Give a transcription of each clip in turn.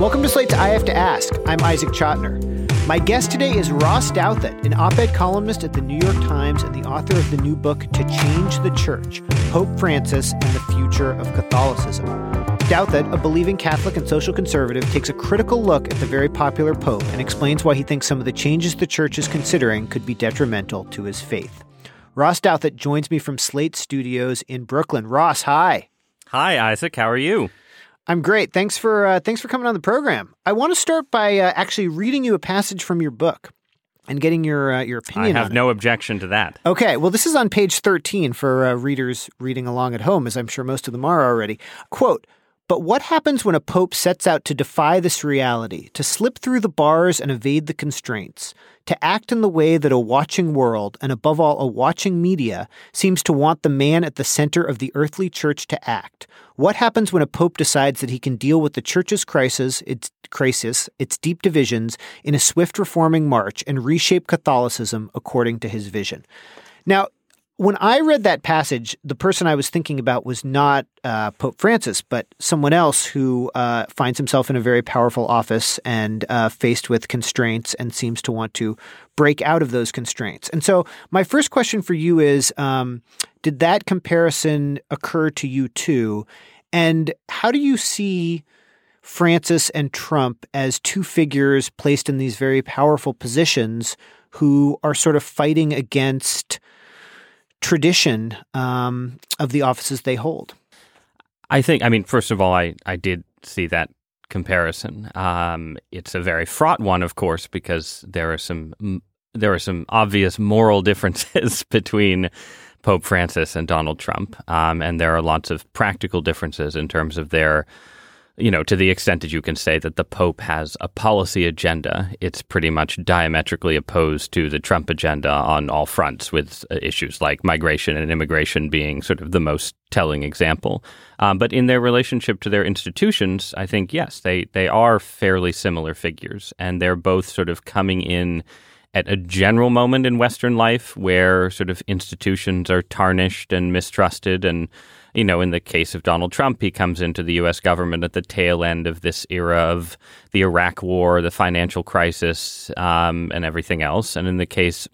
Welcome to Slate's I Have to Ask. I'm Isaac Chotiner. My guest today is Ross Douthat, an op ed columnist at the New York Times and the author of the new book, To Change the Church Pope Francis and the Future of Catholicism. Douthat, a believing Catholic and social conservative, takes a critical look at the very popular Pope and explains why he thinks some of the changes the Church is considering could be detrimental to his faith. Ross Douthat joins me from Slate Studios in Brooklyn. Ross, hi. Hi, Isaac. How are you? I'm great. Thanks for uh, thanks for coming on the program. I want to start by uh, actually reading you a passage from your book and getting your uh, your opinion. I have no objection to that. Okay, well, this is on page 13 for uh, readers reading along at home, as I'm sure most of them are already. Quote. But what happens when a pope sets out to defy this reality, to slip through the bars and evade the constraints, to act in the way that a watching world, and above all, a watching media, seems to want the man at the center of the earthly church to act? What happens when a pope decides that he can deal with the church's crisis, its crisis, its deep divisions, in a swift reforming march and reshape Catholicism according to his vision? Now, when I read that passage, the person I was thinking about was not uh, Pope Francis, but someone else who uh, finds himself in a very powerful office and uh, faced with constraints and seems to want to break out of those constraints. And so, my first question for you is um, Did that comparison occur to you too? And how do you see Francis and Trump as two figures placed in these very powerful positions who are sort of fighting against? Tradition um, of the offices they hold? I think, I mean, first of all, I, I did see that comparison. Um, it's a very fraught one, of course, because there are some there are some obvious moral differences between Pope Francis and Donald Trump, um, and there are lots of practical differences in terms of their you know, to the extent that you can say that the Pope has a policy agenda, it's pretty much diametrically opposed to the Trump agenda on all fronts, with uh, issues like migration and immigration being sort of the most telling example. Um, but in their relationship to their institutions, I think, yes, they, they are fairly similar figures, and they're both sort of coming in at a general moment in Western life where sort of institutions are tarnished and mistrusted and you know, in the case of Donald Trump, he comes into the U.S. government at the tail end of this era of the Iraq War, the financial crisis, um, and everything else. And in the case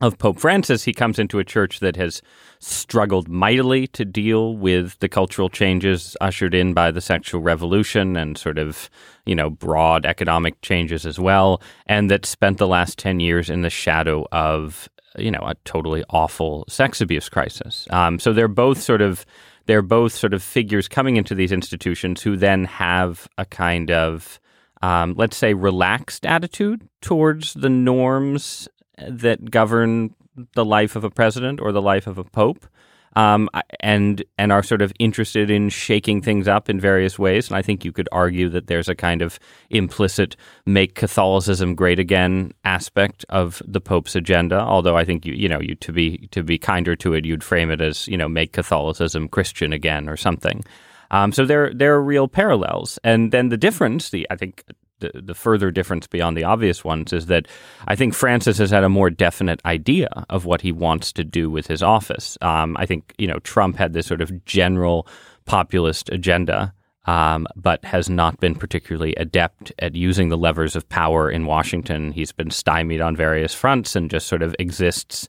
of Pope Francis, he comes into a church that has struggled mightily to deal with the cultural changes ushered in by the sexual revolution and sort of, you know, broad economic changes as well, and that spent the last 10 years in the shadow of you know a totally awful sex abuse crisis. Um, so they're both sort of they're both sort of figures coming into these institutions who then have a kind of um, let's say relaxed attitude towards the norms that govern the life of a president or the life of a pope um, and and are sort of interested in shaking things up in various ways. And I think you could argue that there's a kind of implicit "make Catholicism great again" aspect of the Pope's agenda. Although I think you you know you to be to be kinder to it, you'd frame it as you know "make Catholicism Christian again" or something. Um, so there there are real parallels, and then the difference, the I think the, the further difference beyond the obvious ones is that I think Francis has had a more definite idea of what he wants to do with his office. Um, I think you know Trump had this sort of general populist agenda. Um, but has not been particularly adept at using the levers of power in Washington. He's been stymied on various fronts and just sort of exists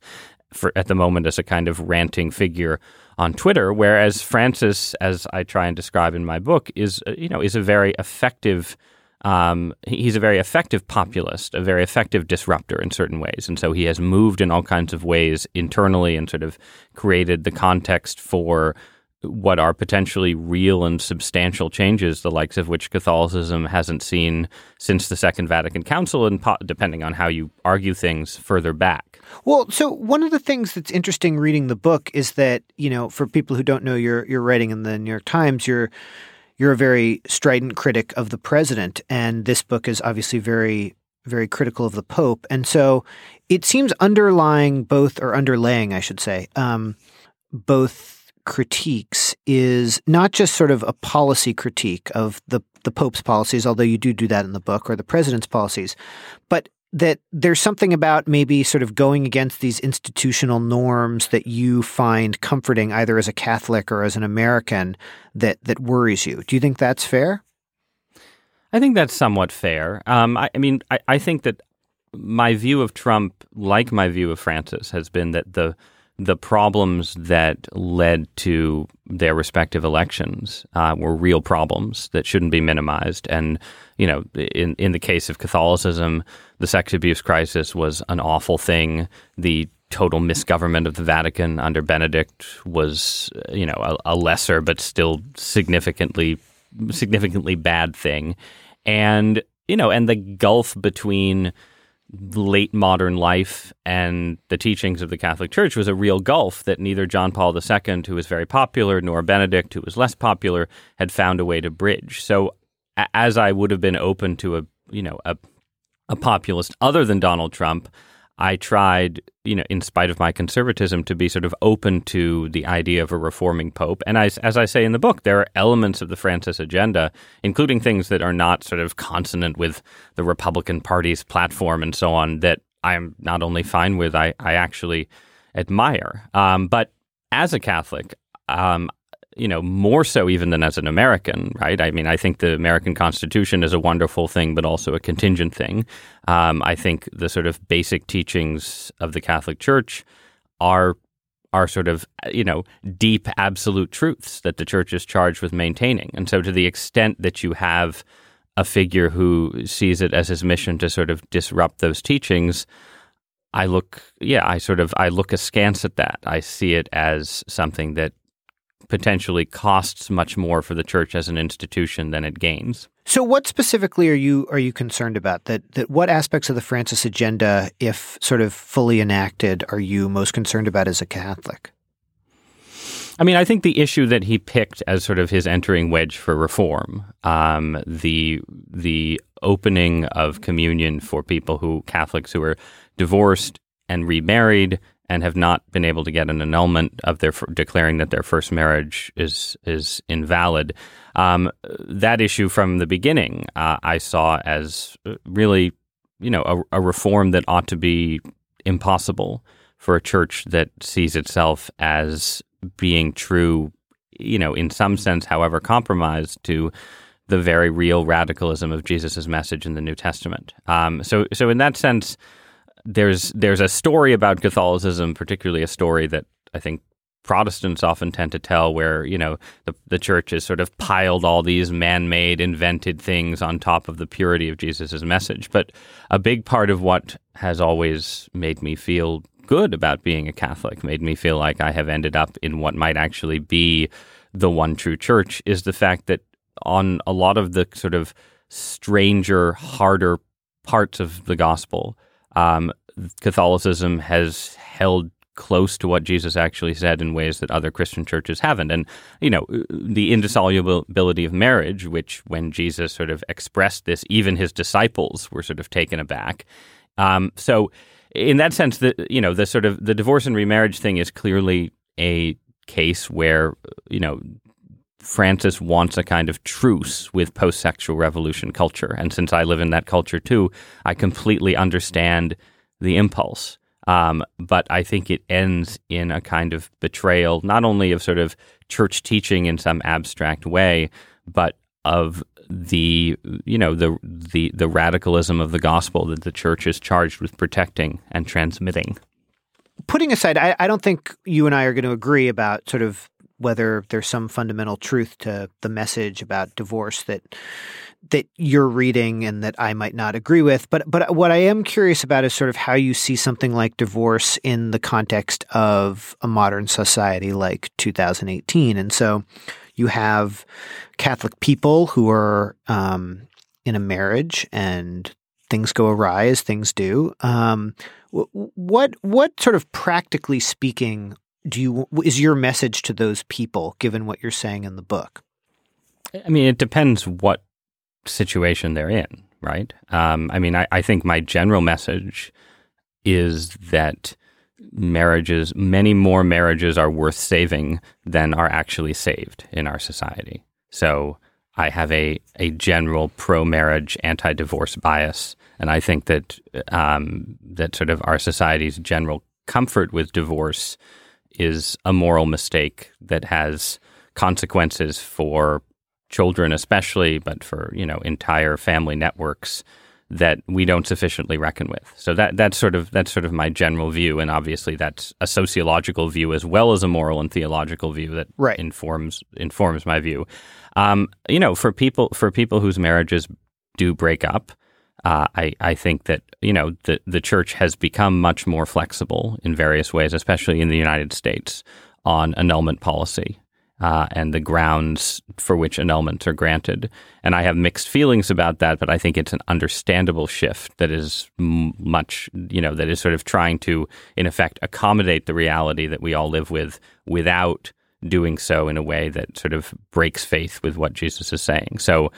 for, at the moment as a kind of ranting figure on Twitter. Whereas Francis, as I try and describe in my book, is uh, you know is a very effective um, he's a very effective populist, a very effective disruptor in certain ways. And so he has moved in all kinds of ways internally and sort of created the context for what are potentially real and substantial changes, the likes of which Catholicism hasn't seen since the Second Vatican Council, and po- depending on how you argue things further back. Well, so one of the things that's interesting reading the book is that you know, for people who don't know your your writing in the New York Times, you're you're a very strident critic of the president, and this book is obviously very, very critical of the Pope. And so it seems underlying both, or underlaying, I should say, um, both critiques is not just sort of a policy critique of the the Pope's policies, although you do do that in the book, or the president's policies, but that there's something about maybe sort of going against these institutional norms that you find comforting either as a Catholic or as an American that that worries you. Do you think that's fair? I think that's somewhat fair. Um, I, I, mean, I, I think that my view of Trump, like my view of Francis, has been that the the problems that led to their respective elections uh, were real problems that shouldn't be minimized. And you know, in in the case of Catholicism, the sex abuse crisis was an awful thing. The total misgovernment of the Vatican under Benedict was, you know, a, a lesser but still significantly significantly bad thing. And you know, and the gulf between late modern life and the teachings of the Catholic Church was a real gulf that neither John Paul II, who was very popular, nor Benedict, who was less popular, had found a way to bridge. So, as I would have been open to a you know a a populist other than Donald Trump, I tried, you know, in spite of my conservatism, to be sort of open to the idea of a reforming pope. And I, as I say in the book, there are elements of the Francis agenda, including things that are not sort of consonant with the Republican Party's platform and so on, that I'm not only fine with, I, I actually admire. Um, but as a Catholic, um, you know, more so even than as an American, right? I mean, I think the American Constitution is a wonderful thing, but also a contingent thing. Um, I think the sort of basic teachings of the Catholic Church are are sort of you know deep absolute truths that the church is charged with maintaining. And so, to the extent that you have a figure who sees it as his mission to sort of disrupt those teachings, I look, yeah, I sort of I look askance at that. I see it as something that potentially costs much more for the church as an institution than it gains. So what specifically are you are you concerned about? That that what aspects of the Francis agenda, if sort of fully enacted, are you most concerned about as a Catholic? I mean, I think the issue that he picked as sort of his entering wedge for reform, um, the the opening of communion for people who Catholics who are divorced and remarried and have not been able to get an annulment of their declaring that their first marriage is is invalid. Um, that issue from the beginning, uh, I saw as uh, really, you know, a, a, reform that ought to be impossible for a church that sees itself as being true, you know, in some sense, however compromised to the very real radicalism of Jesus' message in the New Testament. Um, so, so in that sense there's there's a story about Catholicism, particularly a story that I think Protestants often tend to tell, where you know the the church has sort of piled all these man-made, invented things on top of the purity of Jesus' message. But a big part of what has always made me feel good about being a Catholic, made me feel like I have ended up in what might actually be the one true church, is the fact that on a lot of the sort of stranger, harder parts of the gospel um, Catholicism has held close to what Jesus actually said in ways that other Christian churches haven't. And, you know, the indissolubility of marriage, which when Jesus sort of expressed this, even his disciples were sort of taken aback. Um, so, in that sense, the you know the sort of the divorce and remarriage thing is clearly a case where you know Francis wants a kind of truce with post sexual revolution culture. And since I live in that culture too, I completely understand the impulse. Um, but I think it ends in a kind of betrayal, not only of sort of church teaching in some abstract way, but of the you know the the the radicalism of the gospel that the church is charged with protecting and transmitting. Putting aside, I, I don't think you and I are going to agree about sort of whether there's some fundamental truth to the message about divorce that that you're reading and that I might not agree with. But but what I am curious about is sort of how you see something like divorce in the context of a modern society like 2018. And so you have Catholic people who are um, in a marriage and things go awry as things do. Um, what what sort of practically speaking do you is your message to those people given what you're saying in the book? I mean, it depends what situation they're in, right? Um, I mean, I, I think my general message is that marriages, many more marriages are worth saving than are actually saved in our society. So I have a, a general pro marriage, anti divorce bias. And I think that um, that sort of our society's general comfort with divorce is a moral mistake that has consequences for children especially, but for you know entire family networks that we don't sufficiently reckon with. So that that's sort of that's sort of my general view, and obviously that's a sociological view as well as a moral and theological view that right. informs informs my view. Um, you know, for people for people whose marriages do break up, uh, I I think that you know the the church has become much more flexible in various ways, especially in the United States, on annulment policy uh, and the grounds for which annulments are granted. And I have mixed feelings about that, but I think it's an understandable shift that is m- much, you know, that is sort of trying to, in effect, accommodate the reality that we all live with without doing so in a way that sort of breaks faith with what Jesus is saying. So,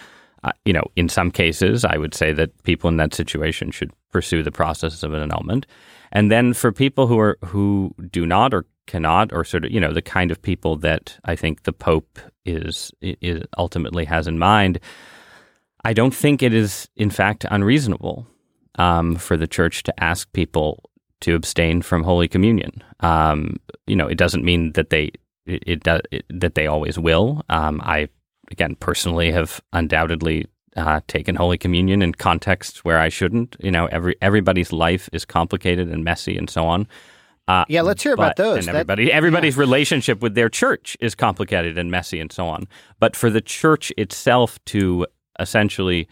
uh, you know, in some cases, I would say that people in that situation should pursue the process of an annulment. And then for people who are who do not or cannot, or sort of, you know, the kind of people that I think the Pope is, is ultimately has in mind, I don't think it is, in fact, unreasonable um, for the Church to ask people to abstain from Holy Communion. Um, you know, it doesn't mean that they it, it does it, that they always will. Um, I again personally have undoubtedly uh, taken Holy Communion in contexts where I shouldn't. You know, every everybody's life is complicated and messy and so on. Uh, yeah, let's hear but, about those. And everybody, that, everybody's yeah. relationship with their church is complicated and messy and so on. But for the church itself to essentially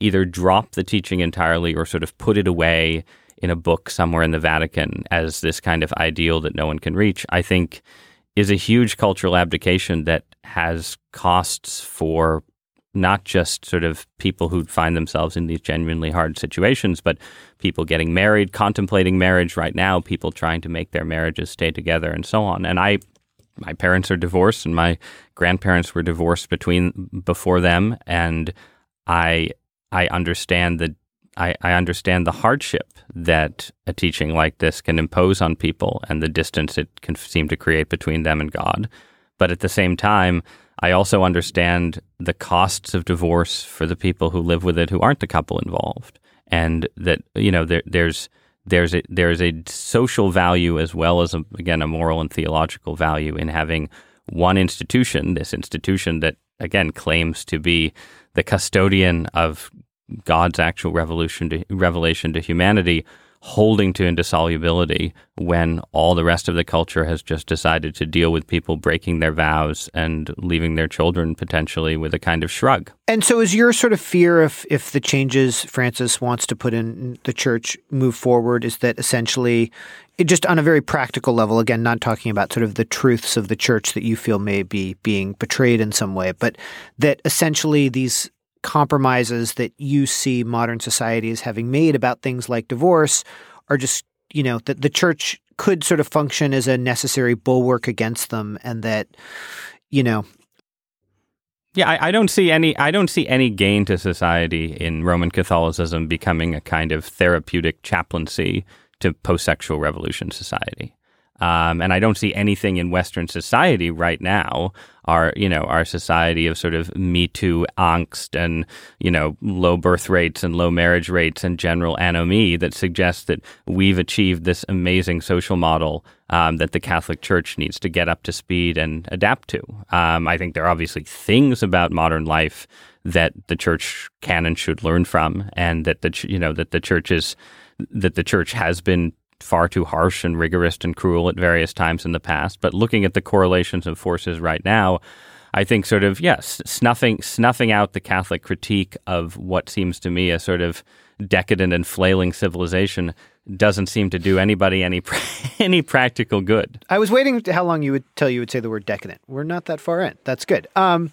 either drop the teaching entirely or sort of put it away in a book somewhere in the Vatican as this kind of ideal that no one can reach, I think is a huge cultural abdication that has costs for not just sort of people who find themselves in these genuinely hard situations, but people getting married, contemplating marriage right now, people trying to make their marriages stay together, and so on. And I, my parents are divorced, and my grandparents were divorced between before them, and I, I understand the, I, I understand the hardship that a teaching like this can impose on people, and the distance it can seem to create between them and God. But at the same time, I also understand the costs of divorce for the people who live with it who aren't the couple involved, and that you know there, there's there's a there's a social value as well as a, again a moral and theological value in having one institution, this institution that again claims to be the custodian of God's actual to, revelation to humanity, holding to indissolubility when all the rest of the culture has just decided to deal with people breaking their vows and leaving their children potentially with a kind of shrug. And so is your sort of fear if if the changes Francis wants to put in the church move forward is that essentially just on a very practical level again not talking about sort of the truths of the church that you feel may be being betrayed in some way but that essentially these compromises that you see modern society as having made about things like divorce are just, you know, that the church could sort of function as a necessary bulwark against them and that, you know, yeah, I, I, don't see any. I don't see any gain to society in Roman Catholicism becoming a kind of therapeutic chaplaincy to post-sexual revolution society. Um, and I don't see anything in Western society right now, our you know our society of sort of Me Too angst and you know low birth rates and low marriage rates and general anomie that suggests that we've achieved this amazing social model um, that the Catholic Church needs to get up to speed and adapt to. Um, I think there are obviously things about modern life that the church can and should learn from, and that the you know that the church is that the church has been far too harsh and rigorous and cruel at various times in the past. But looking at the correlations of forces right now, I think sort of yes, snuffing snuffing out the Catholic critique of what seems to me a sort of decadent and flailing civilization doesn't seem to do anybody any any practical good. I was waiting how long you would tell you would say the word decadent. We're not that far in. That's good. Um,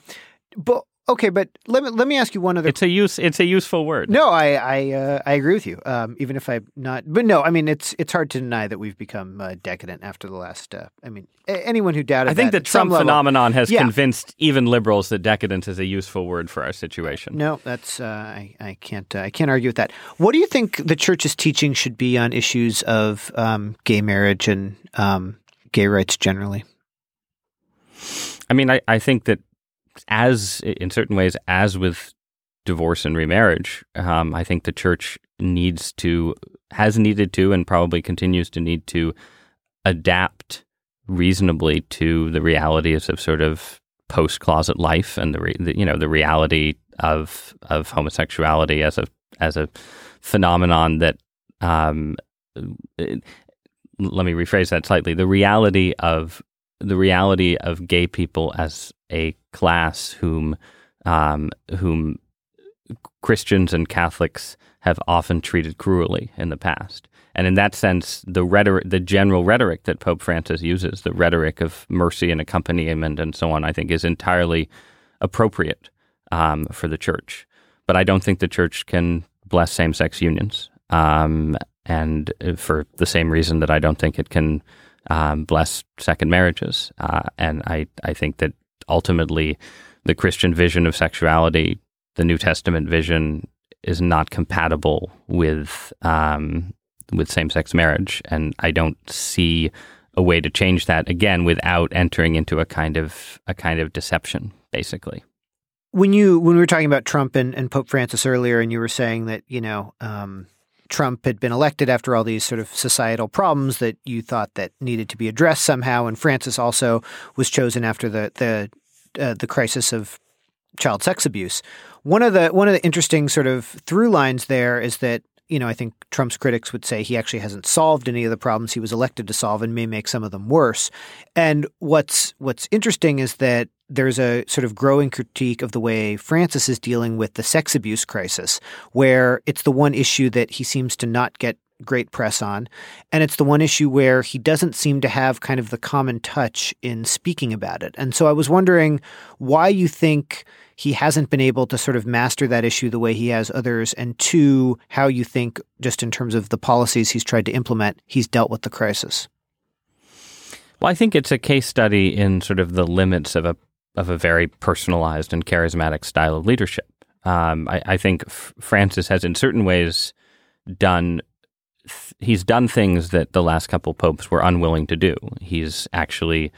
but Okay, but let me let me ask you one other. It's a use. It's a useful word. No, I I uh, I agree with you. Um, even if I'm not, but no, I mean it's it's hard to deny that we've become uh, decadent after the last. Uh, I mean, a- anyone who doubted. I think the Trump level, phenomenon has yeah. convinced even liberals that decadence is a useful word for our situation. No, that's uh, I I can't uh, I can't argue with that. What do you think the church's teaching should be on issues of um, gay marriage and um, gay rights generally? I mean, I, I think that as in certain ways, as with divorce and remarriage, um, I think the church needs to, has needed to, and probably continues to need to adapt reasonably to the realities of sort of post closet life and the, re, the, you know the reality of of homosexuality as a as a phenomenon that um, it, let me rephrase that slightly. The reality of the reality of gay people as a class whom um, whom Christians and Catholics have often treated cruelly in the past. And in that sense, the rhetoric, the general rhetoric that Pope Francis uses, the rhetoric of mercy and accompaniment and so on, I think is entirely appropriate um, for the church. But I don't think the church can bless same-sex unions, um, and for the same reason that I don't think it can um, bless second marriages. Uh, and I, I think that ultimately, the Christian vision of sexuality, the New Testament vision, is not compatible with um, with same sex marriage, and I don't see a way to change that again without entering into a kind of a kind of deception, basically. When you when we were talking about Trump and, and Pope Francis earlier, and you were saying that you know um, Trump had been elected after all these sort of societal problems that you thought that needed to be addressed somehow, and Francis also was chosen after the the uh, the crisis of child sex abuse. One of the one of the interesting sort of through lines there is that you know, I think Trump's critics would say he actually hasn't solved any of the problems he was elected to solve and may make some of them worse. And what's what's interesting is that there's a sort of growing critique of the way Francis is dealing with the sex abuse crisis, where it's the one issue that he seems to not get great press on. And it's the one issue where he doesn't seem to have kind of the common touch in speaking about it. And so I was wondering why you think he hasn't been able to sort of master that issue the way he has others, and two, how you think, just in terms of the policies he's tried to implement, he's dealt with the crisis. Well, I think it's a case study in sort of the limits of a of a very personalized and charismatic style of leadership. Um, I, I, think F- Francis has, in certain ways, done th- he's done things that the last couple popes were unwilling to do. He's actually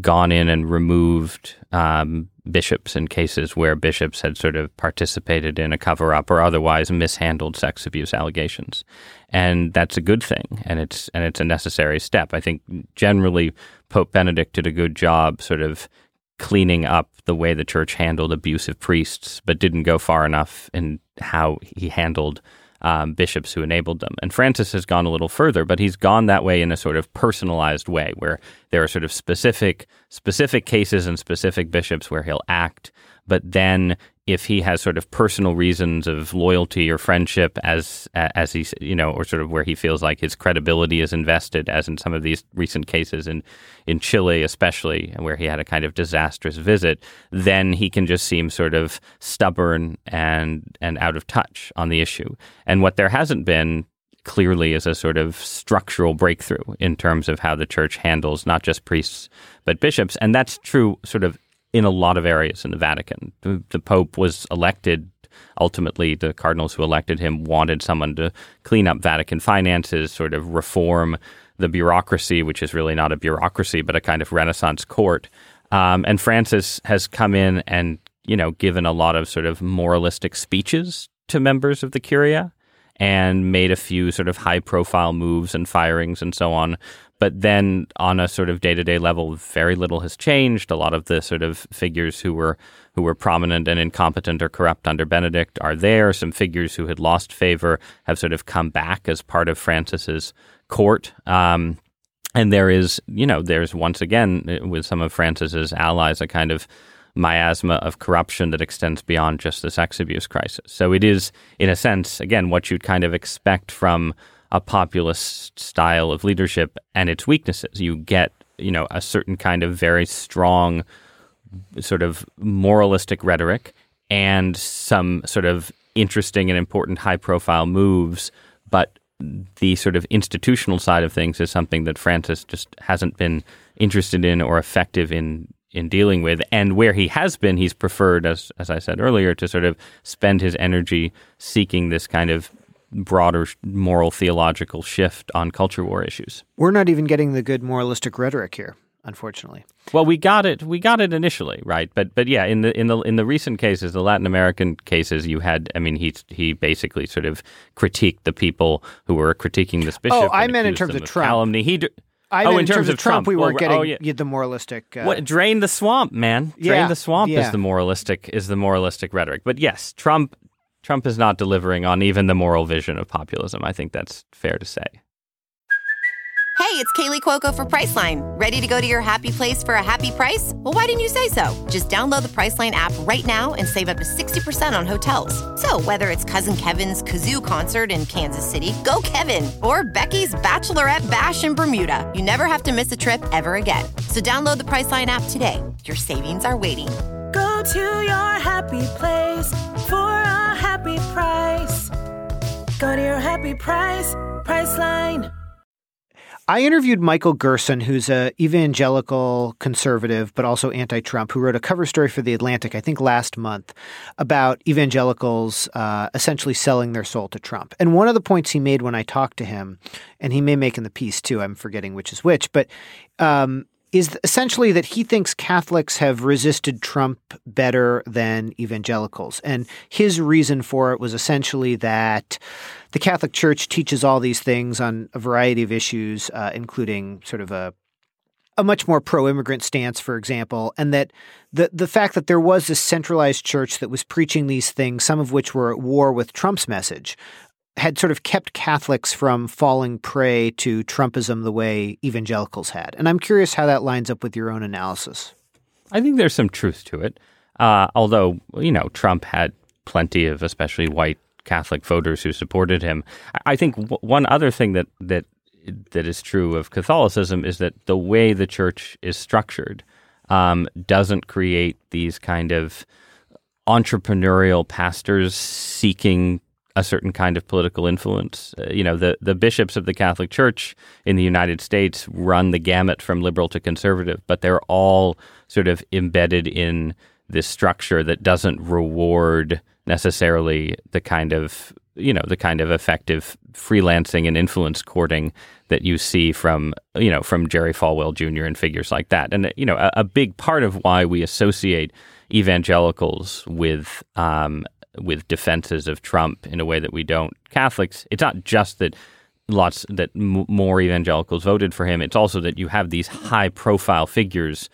gone in and removed um, bishops in cases where bishops had sort of participated in a cover up or otherwise mishandled sex abuse allegations. And that's a good thing and it's and it's a necessary step. I think generally Pope Benedict did a good job sort of cleaning up the way the church handled abusive priests, but didn't go far enough in how he handled um, bishops who enabled them. And Francis has gone a little further, but he's gone that way in a sort of personalized way, where there are sort of specific specific cases and specific bishops where he'll act, but then if he has sort of personal reasons of loyalty or friendship as as he you know or sort of where he feels like his credibility is invested as in some of these recent cases in in Chile especially where he had a kind of disastrous visit then he can just seem sort of stubborn and and out of touch on the issue. And what there hasn't been clearly is a sort of structural breakthrough in terms of how the church handles not just priests but bishops. And that's true sort of in a lot of areas in the Vatican. The, the Pope was elected ultimately the cardinals who elected him wanted someone to clean up Vatican finances, sort of reform the bureaucracy, which is really not a bureaucracy, but a kind of Renaissance court. Um, and Francis has come in and, you know, given a lot of sort of moralistic speeches to members of the Curia and made a few sort of high profile moves and firings and so on. But then on a sort of day to day level, very little has changed. A lot of the sort of figures who were who were prominent and incompetent or corrupt under Benedict are there. Some figures who had lost favor have sort of come back as part of Francis's court. Um, and there is, you know, there's once again with some of Francis's allies a kind of miasma of corruption that extends beyond just the sex abuse crisis. So it is, in a sense, again, what you'd kind of expect from a populist style of leadership and its weaknesses. You get, you know, a certain kind of very strong sort of moralistic rhetoric and some sort of interesting and important high profile moves, but the sort of institutional side of things is something that Francis just hasn't been interested in or effective in in dealing with. And where he has been, he's preferred, as as I said earlier, to sort of spend his energy seeking this kind of broader moral theological shift on culture war issues. We're not even getting the good moralistic rhetoric here, unfortunately. Well, we got it. We got it initially, right? But but yeah, in the in the in the recent cases, the Latin American cases, you had. I mean, he he basically sort of critiqued the people who were critiquing this bishop. Oh, I meant in terms of, of Trump. Calumny. He. I Oh, in terms of Trump, Trump. we Well, weren't we're- getting oh, yeah. the moralistic. Uh, What drain the swamp, man? Drain Yeah, the swamp yeah. is the moralistic is the moralistic rhetoric. But yes, Trump Trump is not delivering on even the moral vision of populism. I think that's fair to say. Hey, it's Kaley Cuoco for Priceline. Ready to go to your happy place for a happy price? Well, why didn't you say so? Just download the Priceline app right now and save up to 60% on hotels. So, whether it's Cousin Kevin's Kazoo concert in Kansas City, go Kevin, or Becky's Bachelorette Bash in Bermuda, you never have to miss a trip ever again. So, download the Priceline app today. Your savings are waiting. Go to your happy place for a happy price. Go to your happy price, Priceline. I interviewed Michael Gerson, who's a evangelical conservative, but also anti-Trump, who wrote a cover story for The Atlantic, I think last month, about evangelicals uh, essentially selling their soul to Trump. And one of the points he made when I talked to him, and he may make in the piece too, I'm forgetting which is which, but um, is essentially that he thinks Catholics have resisted Trump better than evangelicals. And his reason for it was essentially that the Catholic Church teaches all these things on a variety of issues, uh, including sort of a a much more pro-immigrant stance, for example, and that the the fact that there was this centralized church that was preaching these things, some of which were at war with Trump's message, had sort of kept Catholics from falling prey to Trumpism the way evangelicals had. And I'm curious how that lines up with your own analysis. I think there's some truth to it. Uh, although, you know, Trump had plenty of especially white Catholic voters who supported him. I, think w- one other thing that, that that is true of Catholicism is that the way the church is structured um, doesn't create these kind of entrepreneurial pastors seeking a certain kind of political influence. Uh, you know, the, the bishops of the Catholic Church in the United States run the gamut from liberal to conservative, but they're all sort of embedded in this structure that doesn't reward necessarily the kind of you know the kind of effective freelancing and influence courting that you see from you know from Jerry Falwell Jr. and figures like that. And you know a, a big part of why we associate evangelicals with um, with defenses of Trump in a way that we don't Catholics. It's not just that lots that m- more evangelicals voted for him. It's also that you have these high profile figures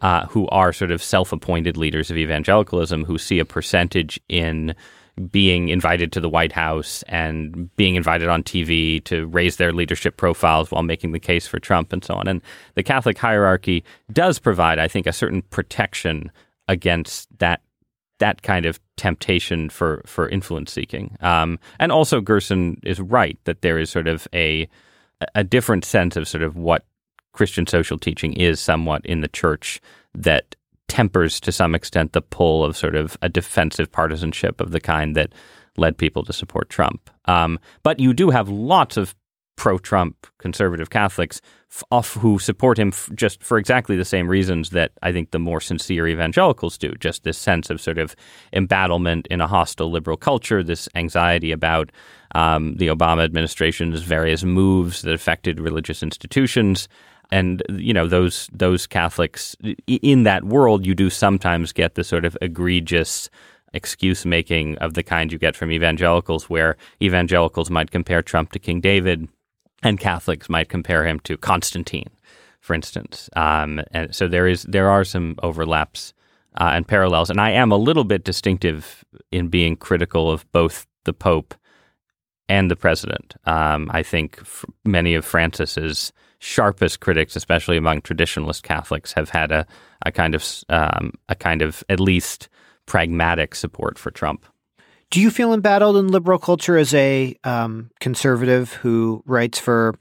uh, who are sort of self appointed leaders of evangelicalism who see a percentage in being invited to the White House and being invited on TV to raise their leadership profiles while making the case for Trump and so on. And the Catholic hierarchy does provide, I think, a certain protection against that that kind of temptation for for influence seeking. Um, and also, Gerson is right that there is sort of a a different sense of sort of what Christian social teaching is somewhat in the church that tempers to some extent the pull of sort of a defensive partisanship of the kind that led people to support Trump. Um, but you do have lots of pro-Trump conservative Catholics f- who support him f- just for exactly the same reasons that I think the more sincere evangelicals do. Just this sense of sort of embattlement in a hostile liberal culture, this anxiety about um, the Obama administration's various moves that affected religious institutions and you know those those Catholics in that world, you do sometimes get the sort of egregious excuse making of the kind you get from evangelicals, where evangelicals might compare Trump to King David, and Catholics might compare him to Constantine, for instance. Um, and so there is there are some overlaps uh, and parallels, and I am a little bit distinctive in being critical of both the Pope and the president. Um, I think f- many of Francis's sharpest critics, especially among traditionalist Catholics, have had a, a kind of um, a kind of at least pragmatic support for Trump. Do you feel embattled in liberal culture as a um, conservative who writes for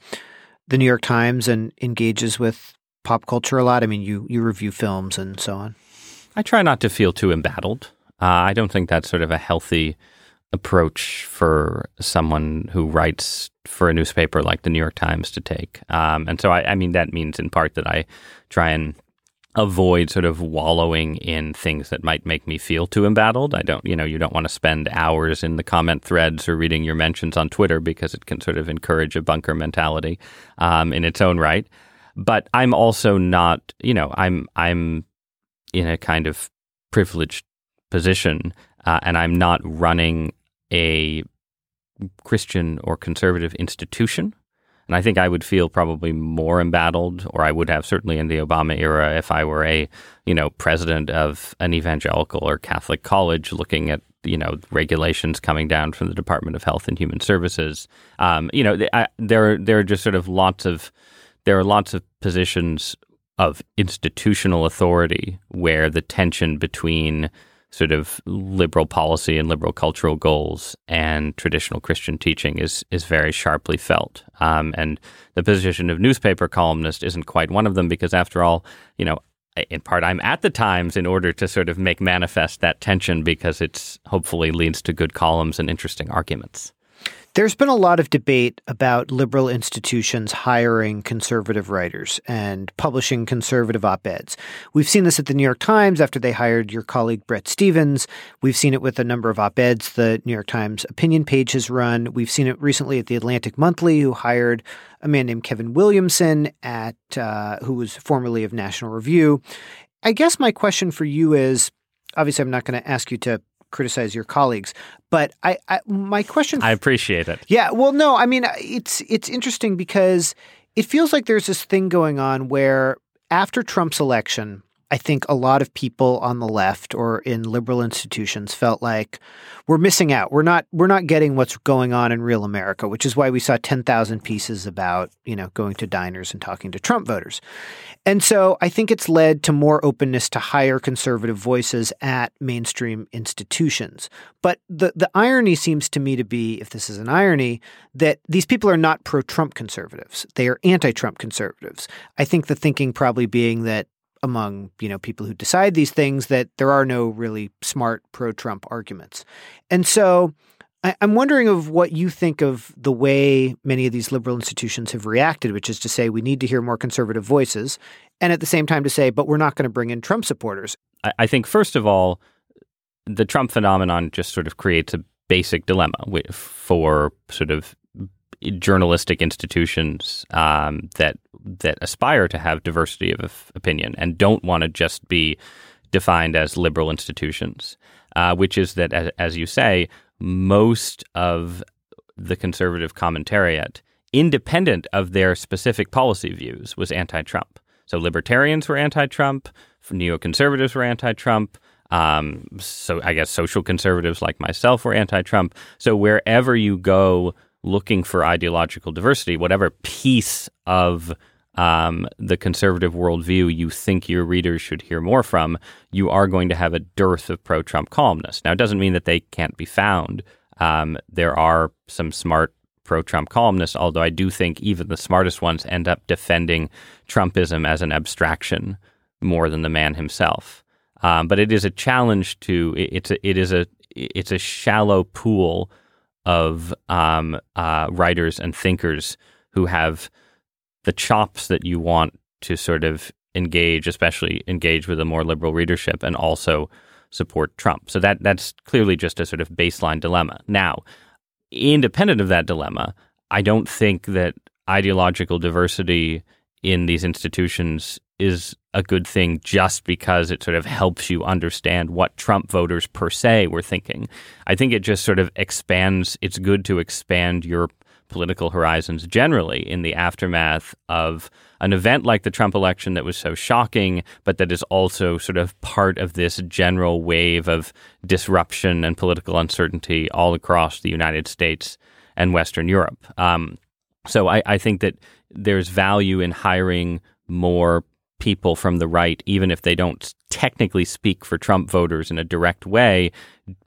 the New York Times and engages with pop culture a lot? I mean, you you review films and so on. I try not to feel too embattled. Uh, I don't think that's sort of a healthy approach for someone who writes for a newspaper like the New York Times to take. Um, and so, I, I, mean, that means in part that I try and avoid sort of wallowing in things that might make me feel too embattled. I don't, you know, you don't want to spend hours in the comment threads or reading your mentions on Twitter because it can sort of encourage a bunker mentality um, in its own right. But I'm also not, you know, I'm I'm in a kind of privileged position, uh, and I'm not running a Christian or conservative institution. And I think I would feel probably more embattled, or I would have certainly in the Obama era if I were a, you know, president of an evangelical or Catholic college looking at you know regulations coming down from the Department of Health and Human Services. Um, you know, I, there there are just sort of lots of there are lots of positions of institutional authority where the tension between sort of liberal policy and liberal cultural goals and traditional Christian teaching is is very sharply felt. Um, and the position of newspaper columnist isn't quite one of them because, after all, you know, in part, I'm at the Times in order to sort of make manifest that tension because it's hopefully leads to good columns and interesting arguments. There's been a lot of debate about liberal institutions hiring conservative writers and publishing conservative op eds. We've seen this at the New York Times after they hired your colleague Bret Stephens. We've seen it with a number of op eds the New York Times opinion page has run. We've seen it recently at the Atlantic Monthly, who hired a man named Kevin Williamson at uh, who was formerly of National Review. I guess my question for you is obviously I'm not going to ask you to criticize your colleagues. But I, I my question. I appreciate it. Yeah. Well, no. I mean, it's it's interesting because it feels like there's this thing going on where after Trump's election, I think a lot of people on the left or in liberal institutions felt like we're missing out. We're not we're not getting what's going on in real America, which is why we saw 10,000 pieces about, you know, going to diners and talking to Trump voters. And so I think it's led to more openness to hire conservative voices at mainstream institutions. But the the irony seems to me to be, if this is an irony, that these people are not pro-Trump conservatives. They are anti-Trump conservatives. I think the thinking probably being that among you know people who decide these things that there are no really smart pro-Trump arguments, and so I, am wondering of what you think of the way many of these liberal institutions have reacted, which is to say we need to hear more conservative voices, and at the same time to say, but we're not going to bring in Trump supporters. I, I think first of all, the Trump phenomenon just sort of creates a basic dilemma for sort of journalistic institutions um, that that aspire to have diversity of opinion and don't want to just be defined as liberal institutions, uh, which is that, as, as you say, most of the conservative commentariat, independent of their specific policy views, was anti-Trump. So libertarians were anti-Trump, neoconservatives were anti-Trump. Um, so I guess social conservatives like myself were anti-Trump. So wherever you go looking for ideological diversity, whatever piece of um, the conservative worldview you think your readers should hear more from, you are going to have a dearth of pro Trump columnists. Now, it doesn't mean that they can't be found. Um, there are some smart pro Trump columnists, although I do think even the smartest ones end up defending Trumpism as an abstraction more than the man himself. Um, but it is a challenge to it's a, it is a it's a shallow pool of um, uh, writers and thinkers who have the chops that you want to sort of engage, especially engage with a more liberal readership, and also support Trump. So that that's clearly just a sort of baseline dilemma. Now, independent of that dilemma, I don't think that ideological diversity in these institutions is a good thing just because it sort of helps you understand what Trump voters per se were thinking. I think it just sort of expands, it's good to expand your political horizons generally in the aftermath of an event like the Trump election that was so shocking, but that is also sort of part of this general wave of disruption and political uncertainty all across the United States and Western Europe. Um, so I, I think that there's value in hiring more people from the right, even if they don't technically speak for Trump voters in a direct way,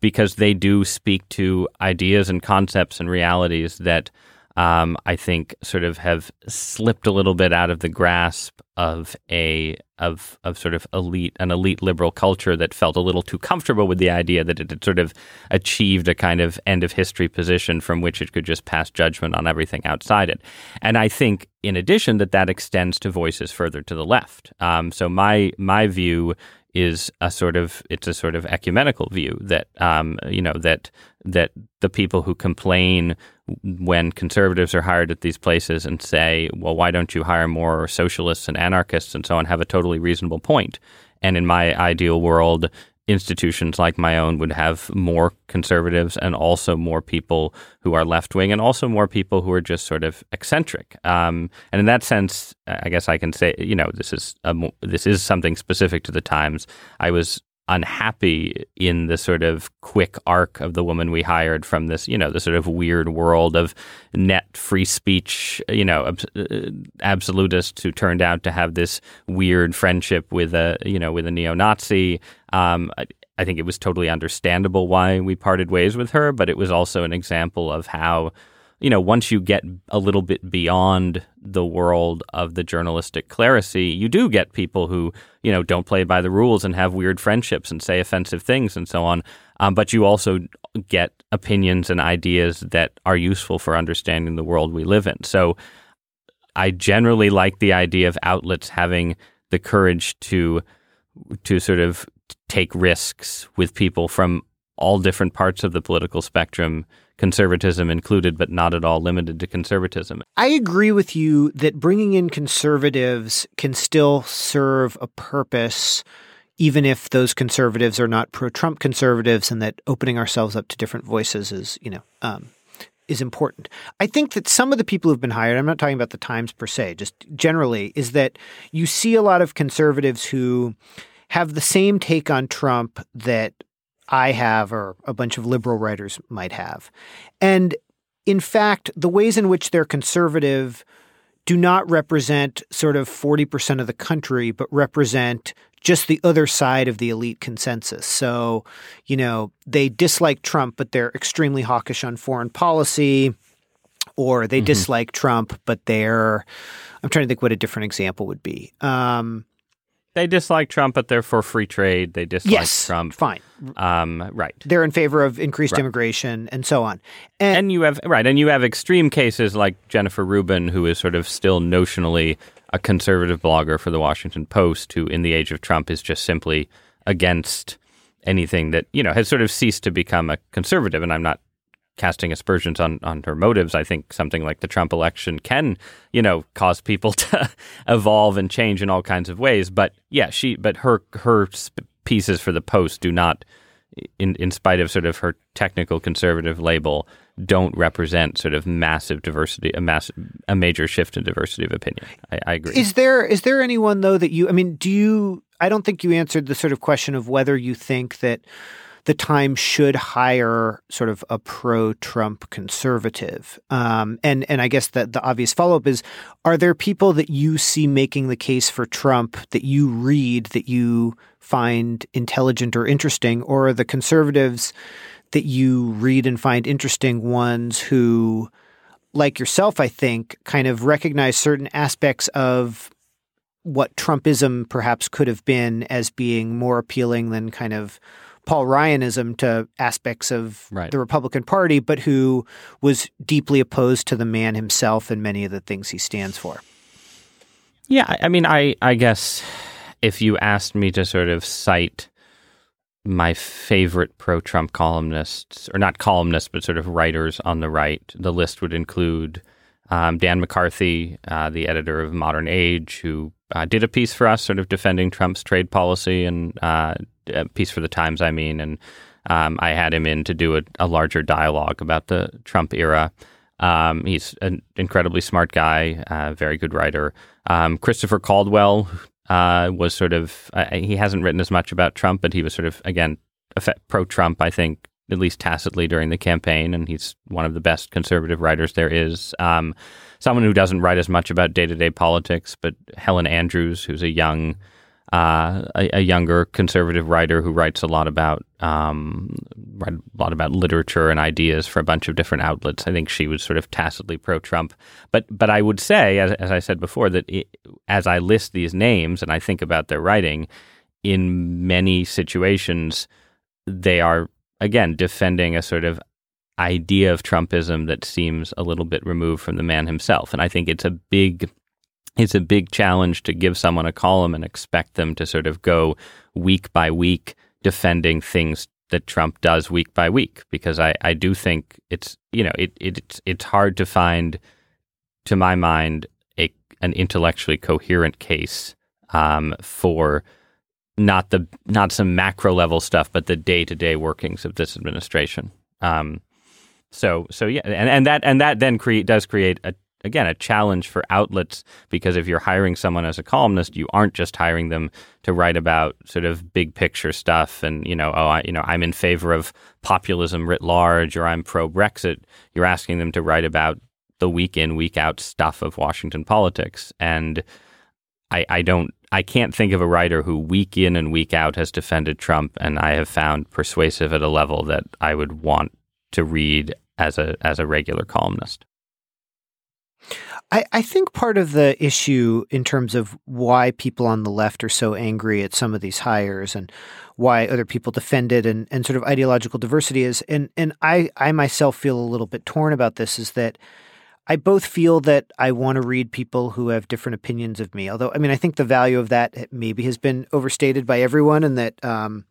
because they do speak to ideas and concepts and realities that um, I think sort of have slipped a little bit out of the grasp of a of of sort of elite an elite liberal culture that felt a little too comfortable with the idea that it had sort of achieved a kind of end of history position from which it could just pass judgment on everything outside it. And I think, in addition, that that extends to voices further to the left. Um, so my my view is a sort of it's a sort of ecumenical view that um, you know that that the people who complain when conservatives are hired at these places and say, well, why don't you hire more socialists and anarchists and so on, have a totally reasonable point. And in my ideal world, institutions like my own would have more conservatives and also more people who are left wing and also more people who are just sort of eccentric. Um, and in that sense, I guess I can say, you know, this is a, this is something specific to the times. I was unhappy in the sort of quick arc of the woman we hired from this, you know, the sort of weird world of net free speech, you know, ab- uh, absolutists who turned out to have this weird friendship with a, you know, with a neo-Nazi. Um, I, I think it was totally understandable why we parted ways with her, but it was also an example of how you know, once you get a little bit beyond the world of the journalistic clerisy, you do get people who, you know, don't play by the rules and have weird friendships and say offensive things and so on. Um, but you also get opinions and ideas that are useful for understanding the world we live in. So I generally like the idea of outlets having the courage to to sort of take risks with people from all different parts of the political spectrum conservatism included, but not at all limited to conservatism. I agree with you that bringing in conservatives can still serve a purpose, even if those conservatives are not pro Trump conservatives, and that opening ourselves up to different voices is, you know, um, is important. I think that some of the people who've been hired, I'm not talking about the Times per se, just generally, is that you see a lot of conservatives who have the same take on Trump that I have or a bunch of liberal writers might have. And in fact, the ways in which they're conservative do not represent sort of 40% of the country, but represent just the other side of the elite consensus. So, you know, they dislike Trump, but they're extremely hawkish on foreign policy, or they mm-hmm. dislike Trump, but they're, I'm trying to think what a different example would be. Um, they dislike Trump, but they're for free trade. They dislike yes, Trump. Fine. Um, right. They're in favor of increased right. immigration and so on. And, and, you have right, and you have extreme cases like Jennifer Rubin, who is sort of still notionally a conservative blogger for the Washington Post, who in the age of Trump is just simply against anything that you know has sort of ceased to become a conservative. And I'm not casting aspersions on, on her motives, I think something like the Trump election can, you know, cause people to evolve and change in all kinds of ways. But yeah, she, but her her pieces for the Post do not, in in spite of sort of her technical conservative label, don't represent sort of massive diversity, a massive, a major shift in diversity of opinion. I, I agree. Is there is there anyone though that you? I mean, do you? I don't think you answered the sort of question of whether you think that the Times should hire sort of a pro-Trump conservative. Um, and and I guess that the obvious follow-up is: Are there people that you see making the case for Trump that you read that you find intelligent or interesting, or are the conservatives that you read and find interesting ones who, like yourself, I think, kind of recognize certain aspects of what Trumpism perhaps could have been as being more appealing than kind of Paul Ryanism to aspects of right. the Republican Party, but who was deeply opposed to the man himself and many of the things he stands for. Yeah, I mean, I I guess if you asked me to sort of cite my favorite pro-Trump columnists, or not columnists, but sort of writers on the right, the list would include um, Dan McCarthy, uh, the editor of Modern Age, who uh, did a piece for us, sort of defending Trump's trade policy and uh, a piece for the Times, I mean, and um, I had him in to do a, a, larger dialogue about the Trump era. Um, he's an incredibly smart guy, uh, very good writer. Um, Christopher Caldwell uh, was sort of, uh, he hasn't written as much about Trump, but he was sort of, again, pro Trump, I think, at least tacitly during the campaign, and he's one of the best conservative writers there is. Um, someone who doesn't write as much about day to day politics, but Helen Andrews, who's a young uh, a, a, younger conservative writer who writes a lot about um, a lot about literature and ideas for a bunch of different outlets. I think she was sort of tacitly pro-Trump, but but I would say, as, as I said before, that it, as I list these names and I think about their writing, in many situations, they are again defending a sort of idea of Trumpism that seems a little bit removed from the man himself, and I think it's a big it's a big challenge to give someone a column and expect them to sort of go week by week defending things that Trump does week by week because I, I do think it's you know it, it it's it's hard to find to my mind a an intellectually coherent case um, for not the not some macro level stuff, but the day to day workings of this administration. Um, so so yeah, and, and that and that then create does create a again a challenge for outlets because if you're hiring someone as a columnist, you aren't just hiring them to write about sort of big picture stuff and you know oh I, you know I'm in favor of populism writ large or I'm pro Brexit. You're asking them to write about the week in week out stuff of Washington politics and I, I don't I can't think of a writer who week in and week out has defended Trump and I have found persuasive at a level that I would want to read as a as a regular columnist. I, I think part of the issue in terms of why people on the left are so angry at some of these hires and why other people defend it and, and sort of ideological diversity is and and I, I myself feel a little bit torn about this is that I both feel that I want to read people who have different opinions of me. Although, I mean, I think the value of that maybe has been overstated by everyone, and that um,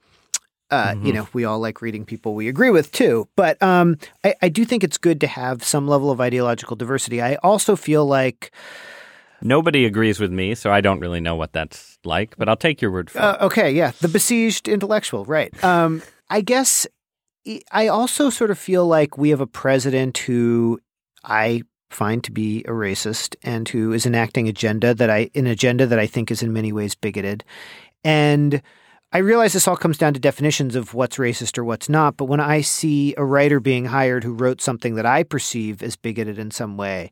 uh, mm-hmm. you know we all like reading people we agree with too. But um, I, I do think it's good to have some level of ideological diversity. I also feel like nobody agrees with me, so I don't really know what that's like. But I'll take your word for uh, it. Okay, yeah, the besieged intellectual, right? Um, I guess I also sort of feel like we have a president who I find to be a racist and who is enacting agenda that I an agenda that I think is in many ways bigoted. And I realize this all comes down to definitions of what's racist or what's not, but when I see a writer being hired who wrote something that I perceive as bigoted in some way,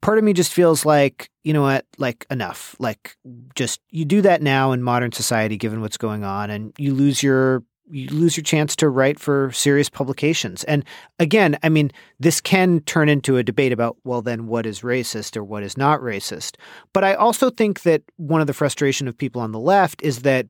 part of me just feels like, you know what, like enough. Like just you do that now in modern society given what's going on and you lose your you lose your chance to write for serious publications. And again, I mean, this can turn into a debate about, well, then what is racist or what is not racist. But I also think that one of the frustration of people on the left is that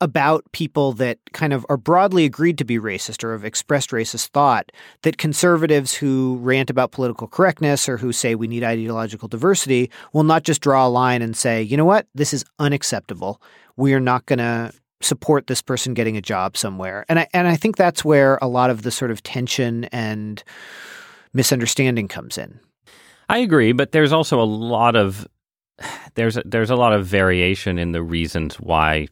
about people that kind of are broadly agreed to be racist or have expressed racist thought that conservatives who rant about political correctness or who say we need ideological diversity will not just draw a line and say, you know what, this is unacceptable. We are not going to support this person getting a job somewhere. And I and I think that's where a lot of the sort of tension and misunderstanding comes in. I agree, but there's also a lot of there's a, there's a lot of variation in the reasons why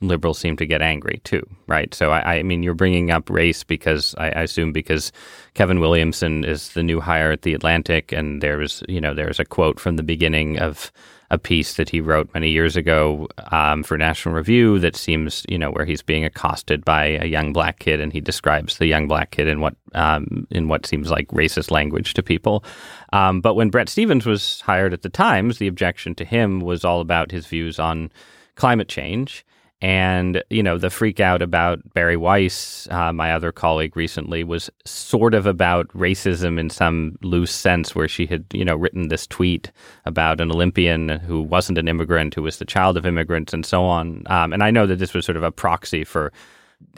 liberals seem to get angry too, right? So I, I mean, you're bringing up race because I, I, assume because Kevin Williamson is the new hire at the Atlantic, and there was you know there's a quote from the beginning of a piece that he wrote many years ago um, for National Review that seems, you know, where he's being accosted by a young black kid, and he describes the young black kid in what um, in what seems like racist language to people. Um, but when Bret Stephens was hired at the Times, the objection to him was all about his views on climate change. And, you know, the freak out about Bari Weiss, uh, my other colleague recently, was sort of about racism in some loose sense, where she had, you know, written this tweet about an Olympian who wasn't an immigrant, who was the child of immigrants, and so on. Um, and I know that this was sort of a proxy for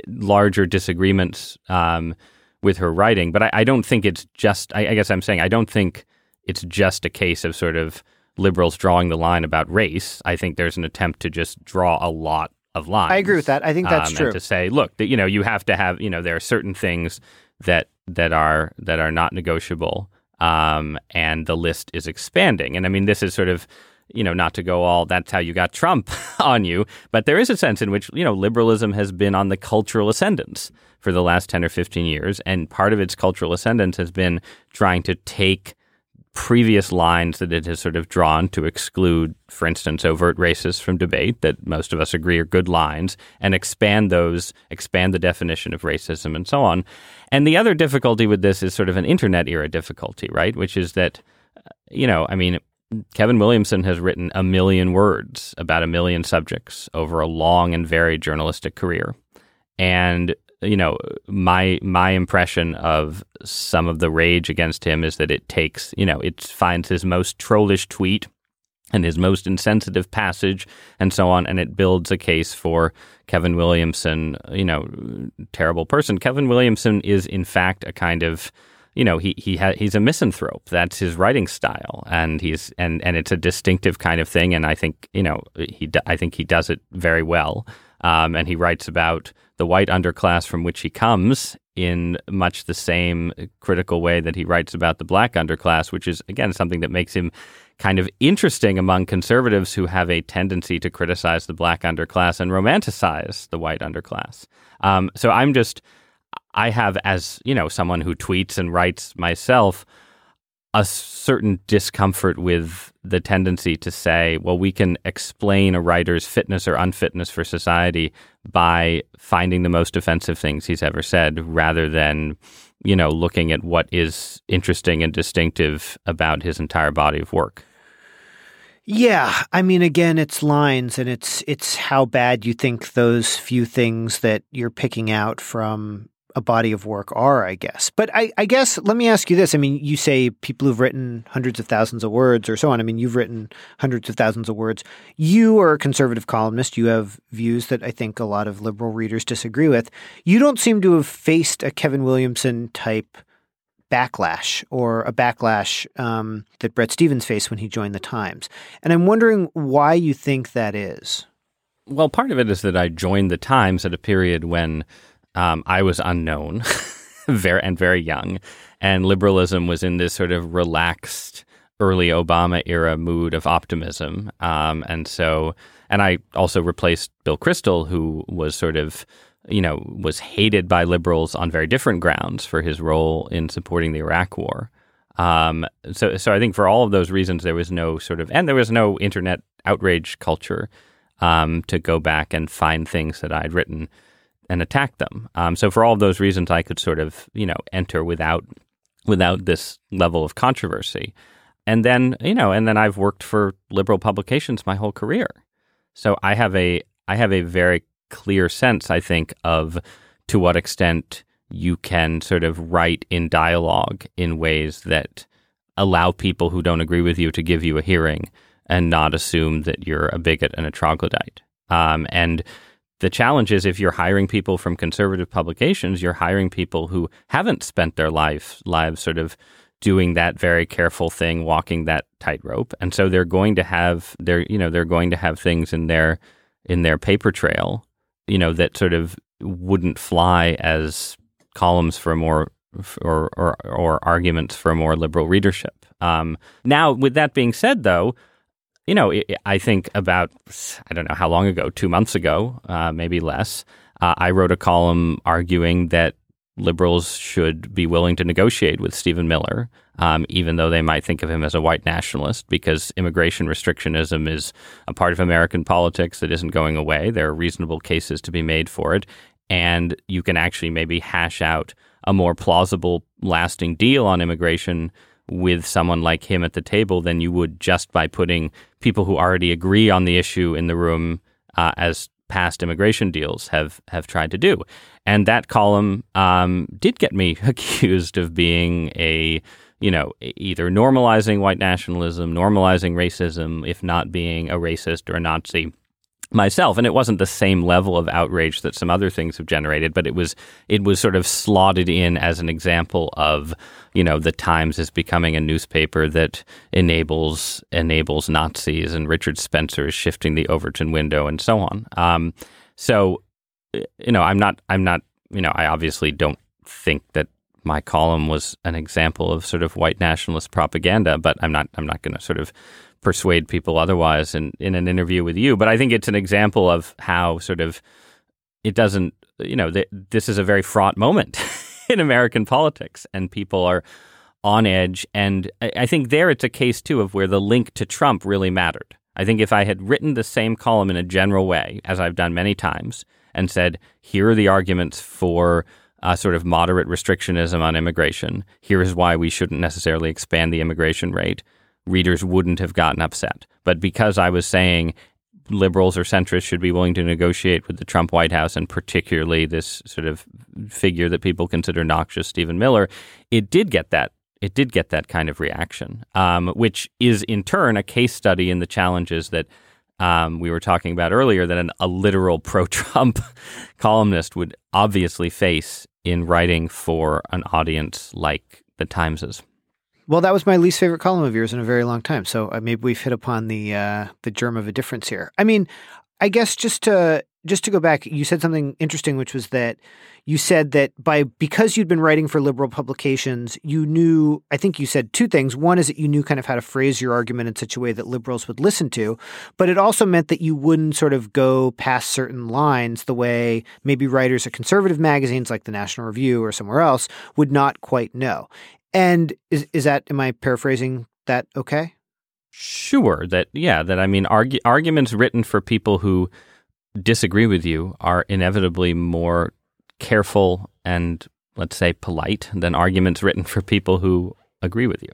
larger disagreements um, with her writing, but I, I don't think it's just, I, I guess I'm saying, I don't think it's just a case of sort of liberals drawing the line about race. I think there's an attempt to just draw a lot of lines. I agree with that. I think that's um, true. to say, look, that you know, you have to have, you know, there are certain things that that are that are not negotiable, um, and the list is expanding. And I mean, this is sort of you know, not to go all that's how you got Trump on you, but there is a sense in which, you know, liberalism has been on the cultural ascendance for the last 10 or 15 years. And part of its cultural ascendance has been trying to take previous lines that it has sort of drawn to exclude, for instance, overt racists from debate that most of us agree are good lines, and expand those, expand the definition of racism and so on. And the other difficulty with this is sort of an internet era difficulty, right? Which is that, you know, I mean, Kevin Williamson has written a million words about a million subjects over a long and varied journalistic career. And you know, my my impression of some of the rage against him is that it takes, you know, it finds his most trollish tweet and his most insensitive passage and so on, and it builds a case for Kevin Williamson, you know, terrible person. Kevin Williamson is in fact a kind of you know he he ha- he's a misanthrope. That's his writing style, and he's and and it's a distinctive kind of thing. And I think you know he I think he does it very well. Um, and he writes about the white underclass from which he comes in much the same critical way that he writes about the black underclass, which is, again, something that makes him kind of interesting among conservatives who have a tendency to criticize the black underclass and romanticize the white underclass. Um, so I'm just, I have, as you know, someone who tweets and writes myself, a certain discomfort with the tendency to say, well, we can explain a writer's fitness or unfitness for society by finding the most offensive things he's ever said rather than, you know, looking at what is interesting and distinctive about his entire body of work. Yeah, I mean again it's lines and it's it's how bad you think those few things that you're picking out from a body of work are, I guess. But I, I, guess let me ask you this. I mean, you say people who've written hundreds of thousands of words or so on. I mean, you've written hundreds of thousands of words. You are a conservative columnist. You have views that I think a lot of liberal readers disagree with. You don't seem to have faced a Kevin Williamson type backlash or a backlash um, that Bret Stephens faced when he joined the Times. And I'm wondering why you think that is. Well, part of it is that I joined the Times at a period when um, I was unknown, very and very young, and liberalism was in this sort of relaxed early Obama era mood of optimism, um, and so and I also replaced Bill Kristol, who was sort of you know was hated by liberals on very different grounds for his role in supporting the Iraq War. Um, so, so I think for all of those reasons, there was no sort of, and there was no internet outrage culture um, to go back and find things that I'd written and attack them. Um, so for all of those reasons, I could sort of you know enter without without this level of controversy. And then you know, and then I've worked for liberal publications my whole career, so I have a I have a very clear sense, I think, of to what extent you can sort of write in dialogue in ways that allow people who don't agree with you to give you a hearing and not assume that you're a bigot and a troglodyte. Um, and the challenge is if you're hiring people from conservative publications, you're hiring people who haven't spent their life lives sort of doing that very careful thing, walking that tightrope, and so they're going to have they're you know they're going to have things in their in their paper trail, you know that sort of wouldn't fly as columns for more or or, or arguments for a more liberal readership. Um, now, with that being said, though, you know, I think about, I don't know how long ago, two months ago, uh, maybe less, uh, I wrote a column arguing that liberals should be willing to negotiate with Stephen Miller, um, even though they might think of him as a white nationalist, because immigration restrictionism is a part of American politics that isn't going away. There are reasonable cases to be made for it. And you can actually maybe hash out a more plausible, lasting deal on immigration with someone like him at the table than you would just by putting people who already agree on the issue in the room uh, as past immigration deals have have tried to do. And that column um, did get me accused of being a you know either normalizing white nationalism, normalizing racism, if not being a racist or a Nazi myself and it wasn't the same level of outrage that some other things have generated but it was it was sort of slotted in as an example of you know the times is becoming a newspaper that enables enables nazis and richard spencer is shifting the overton window and so on. Um, so you know i'm not i'm not you know i obviously don't think that my column was an example of sort of white nationalist propaganda but i'm not i'm not going to sort of persuade people otherwise in, in an interview with you. But I think it's an example of how sort of it doesn't, you know, th- this is a very fraught moment in American politics, and people are on edge. And I, I think there it's a case too of where the link to Trump really mattered. I think if I had written the same column in a general way, as I've done many times, and said, here are the arguments for uh, sort of moderate restrictionism on immigration. Here is why we shouldn't necessarily expand the immigration rate readers wouldn't have gotten upset. But because I was saying liberals or centrists should be willing to negotiate with the Trump White House, and particularly this sort of figure that people consider noxious, Stephen Miller, it did get that. It did get that kind of reaction, um, which is in turn a case study in the challenges that um, we were talking about earlier that an, a literal pro-Trump columnist would obviously face in writing for an audience like the Times's. Well, that was my least favorite column of yours in a very long time. So uh, maybe we've hit upon the uh, the germ of a difference here. I mean, I guess just to just to go back, you said something interesting, which was that you said that by because you'd been writing for liberal publications, you knew. I think you said two things. One is that you knew kind of how to phrase your argument in such a way that liberals would listen to, but it also meant that you wouldn't sort of go past certain lines the way maybe writers at conservative magazines like the National Review or somewhere else would not quite know. And is is that? Am I paraphrasing that? Okay. Sure. That yeah. That I mean, argu- arguments written for people who disagree with you are inevitably more careful and let's say polite than arguments written for people who agree with you.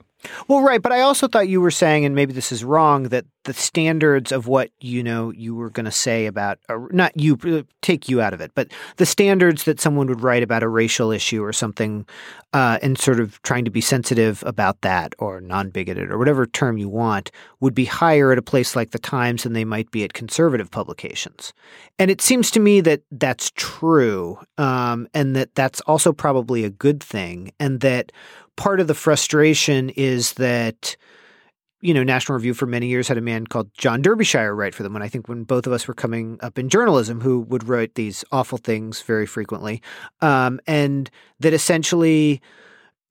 Well, right, but I also thought you were saying, and maybe this is wrong, that the standards of what you know you were going to say about not you uh, take you out of it, but the standards that someone would write about a racial issue or something, uh, and sort of trying to be sensitive about that or non-bigoted or whatever term you want would be higher at a place like the Times than they might be at conservative publications, and it seems to me that that's true, um, and that that's also probably a good thing, and that part of the frustration is that you know, National Review for many years had a man called John Derbyshire write for them. And I think when both of us were coming up in journalism, who would write these awful things very frequently, um, and that essentially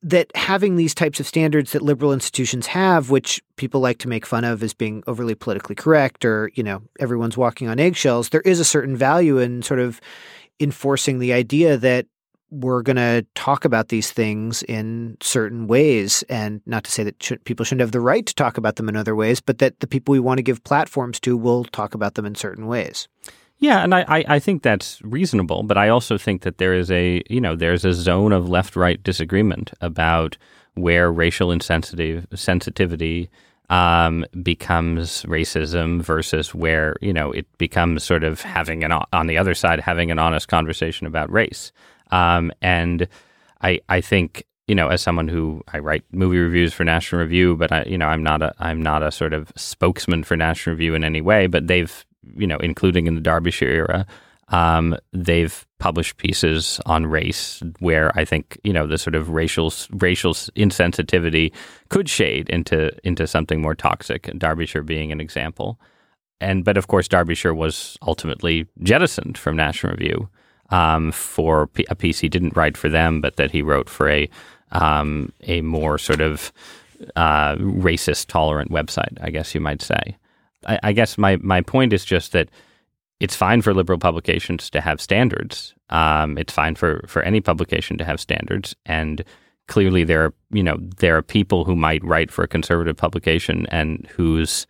that having these types of standards that liberal institutions have, which people like to make fun of as being overly politically correct, or you know, everyone's walking on eggshells, there is a certain value in sort of enforcing the idea that we're going to talk about these things in certain ways. And not to say that sh- people shouldn't have the right to talk about them in other ways, but that the people we want to give platforms to will talk about them in certain ways. Yeah, and I, I think that's reasonable, but I also think that there is a you know there's a zone of left right disagreement about where racial insensitive sensitivity um, becomes racism versus where you know it becomes sort of having an on the other side having an honest conversation about race. Um, and I I think you know as someone who I write movie reviews for National Review, but I you know I'm not a I'm not a sort of spokesman for National Review in any way. But they've you know including in the Derbyshire era. Um, they've published pieces on race where I think you know the sort of racial racial insensitivity could shade into into something more toxic. Derbyshire being an example, and but of course Derbyshire was ultimately jettisoned from National Review um, for a piece he didn't write for them, but that he wrote for a um, a more sort of uh, racist tolerant website, I guess you might say. I, I, guess my my point is just that it's fine for liberal publications to have standards. Um, it's fine for for any publication to have standards, and clearly there are you know there are people who might write for a conservative publication and whose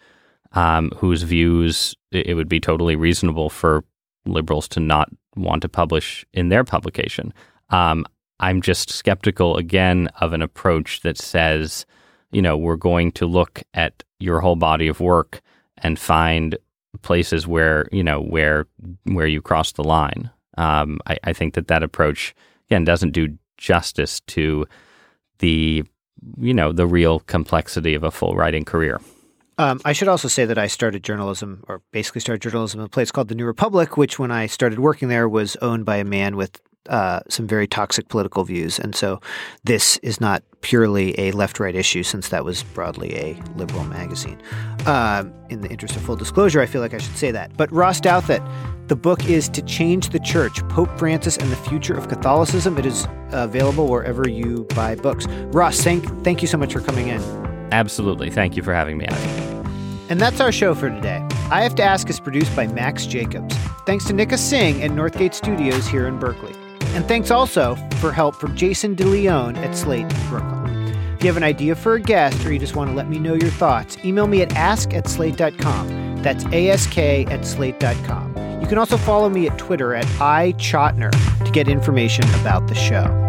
um, whose views it would be totally reasonable for liberals to not want to publish in their publication. Um, I'm just skeptical again of an approach that says, you know, we're going to look at your whole body of work and find places where you know where where you cross the line. Um, I, I think that that approach again doesn't do justice to the you know the real complexity of a full writing career. Um, I should also say that I started journalism, or basically started journalism in a place called the New Republic, which when I started working there was owned by a man with uh, some very toxic political views. And so this is not purely a left right issue, since that was broadly a liberal magazine. Uh, in the interest of full disclosure, I feel like I should say that. But Ross Douthat, the book is To Change the Church Pope Francis and the Future of Catholicism. It is available wherever you buy books. Ross, thank, thank you so much for coming in. Absolutely. Thank you for having me, And that's our show for today. I Have to Ask is produced by Max Jacobs. Thanks to Nika Singh at Northgate Studios here in Berkeley. And thanks also for help from Jason DeLeon at Slate in Brooklyn. If you have an idea for a guest or you just want to let me know your thoughts, email me at ask at slate.com. That's ask at slate.com. You can also follow me at Twitter at iChotiner to get information about the show.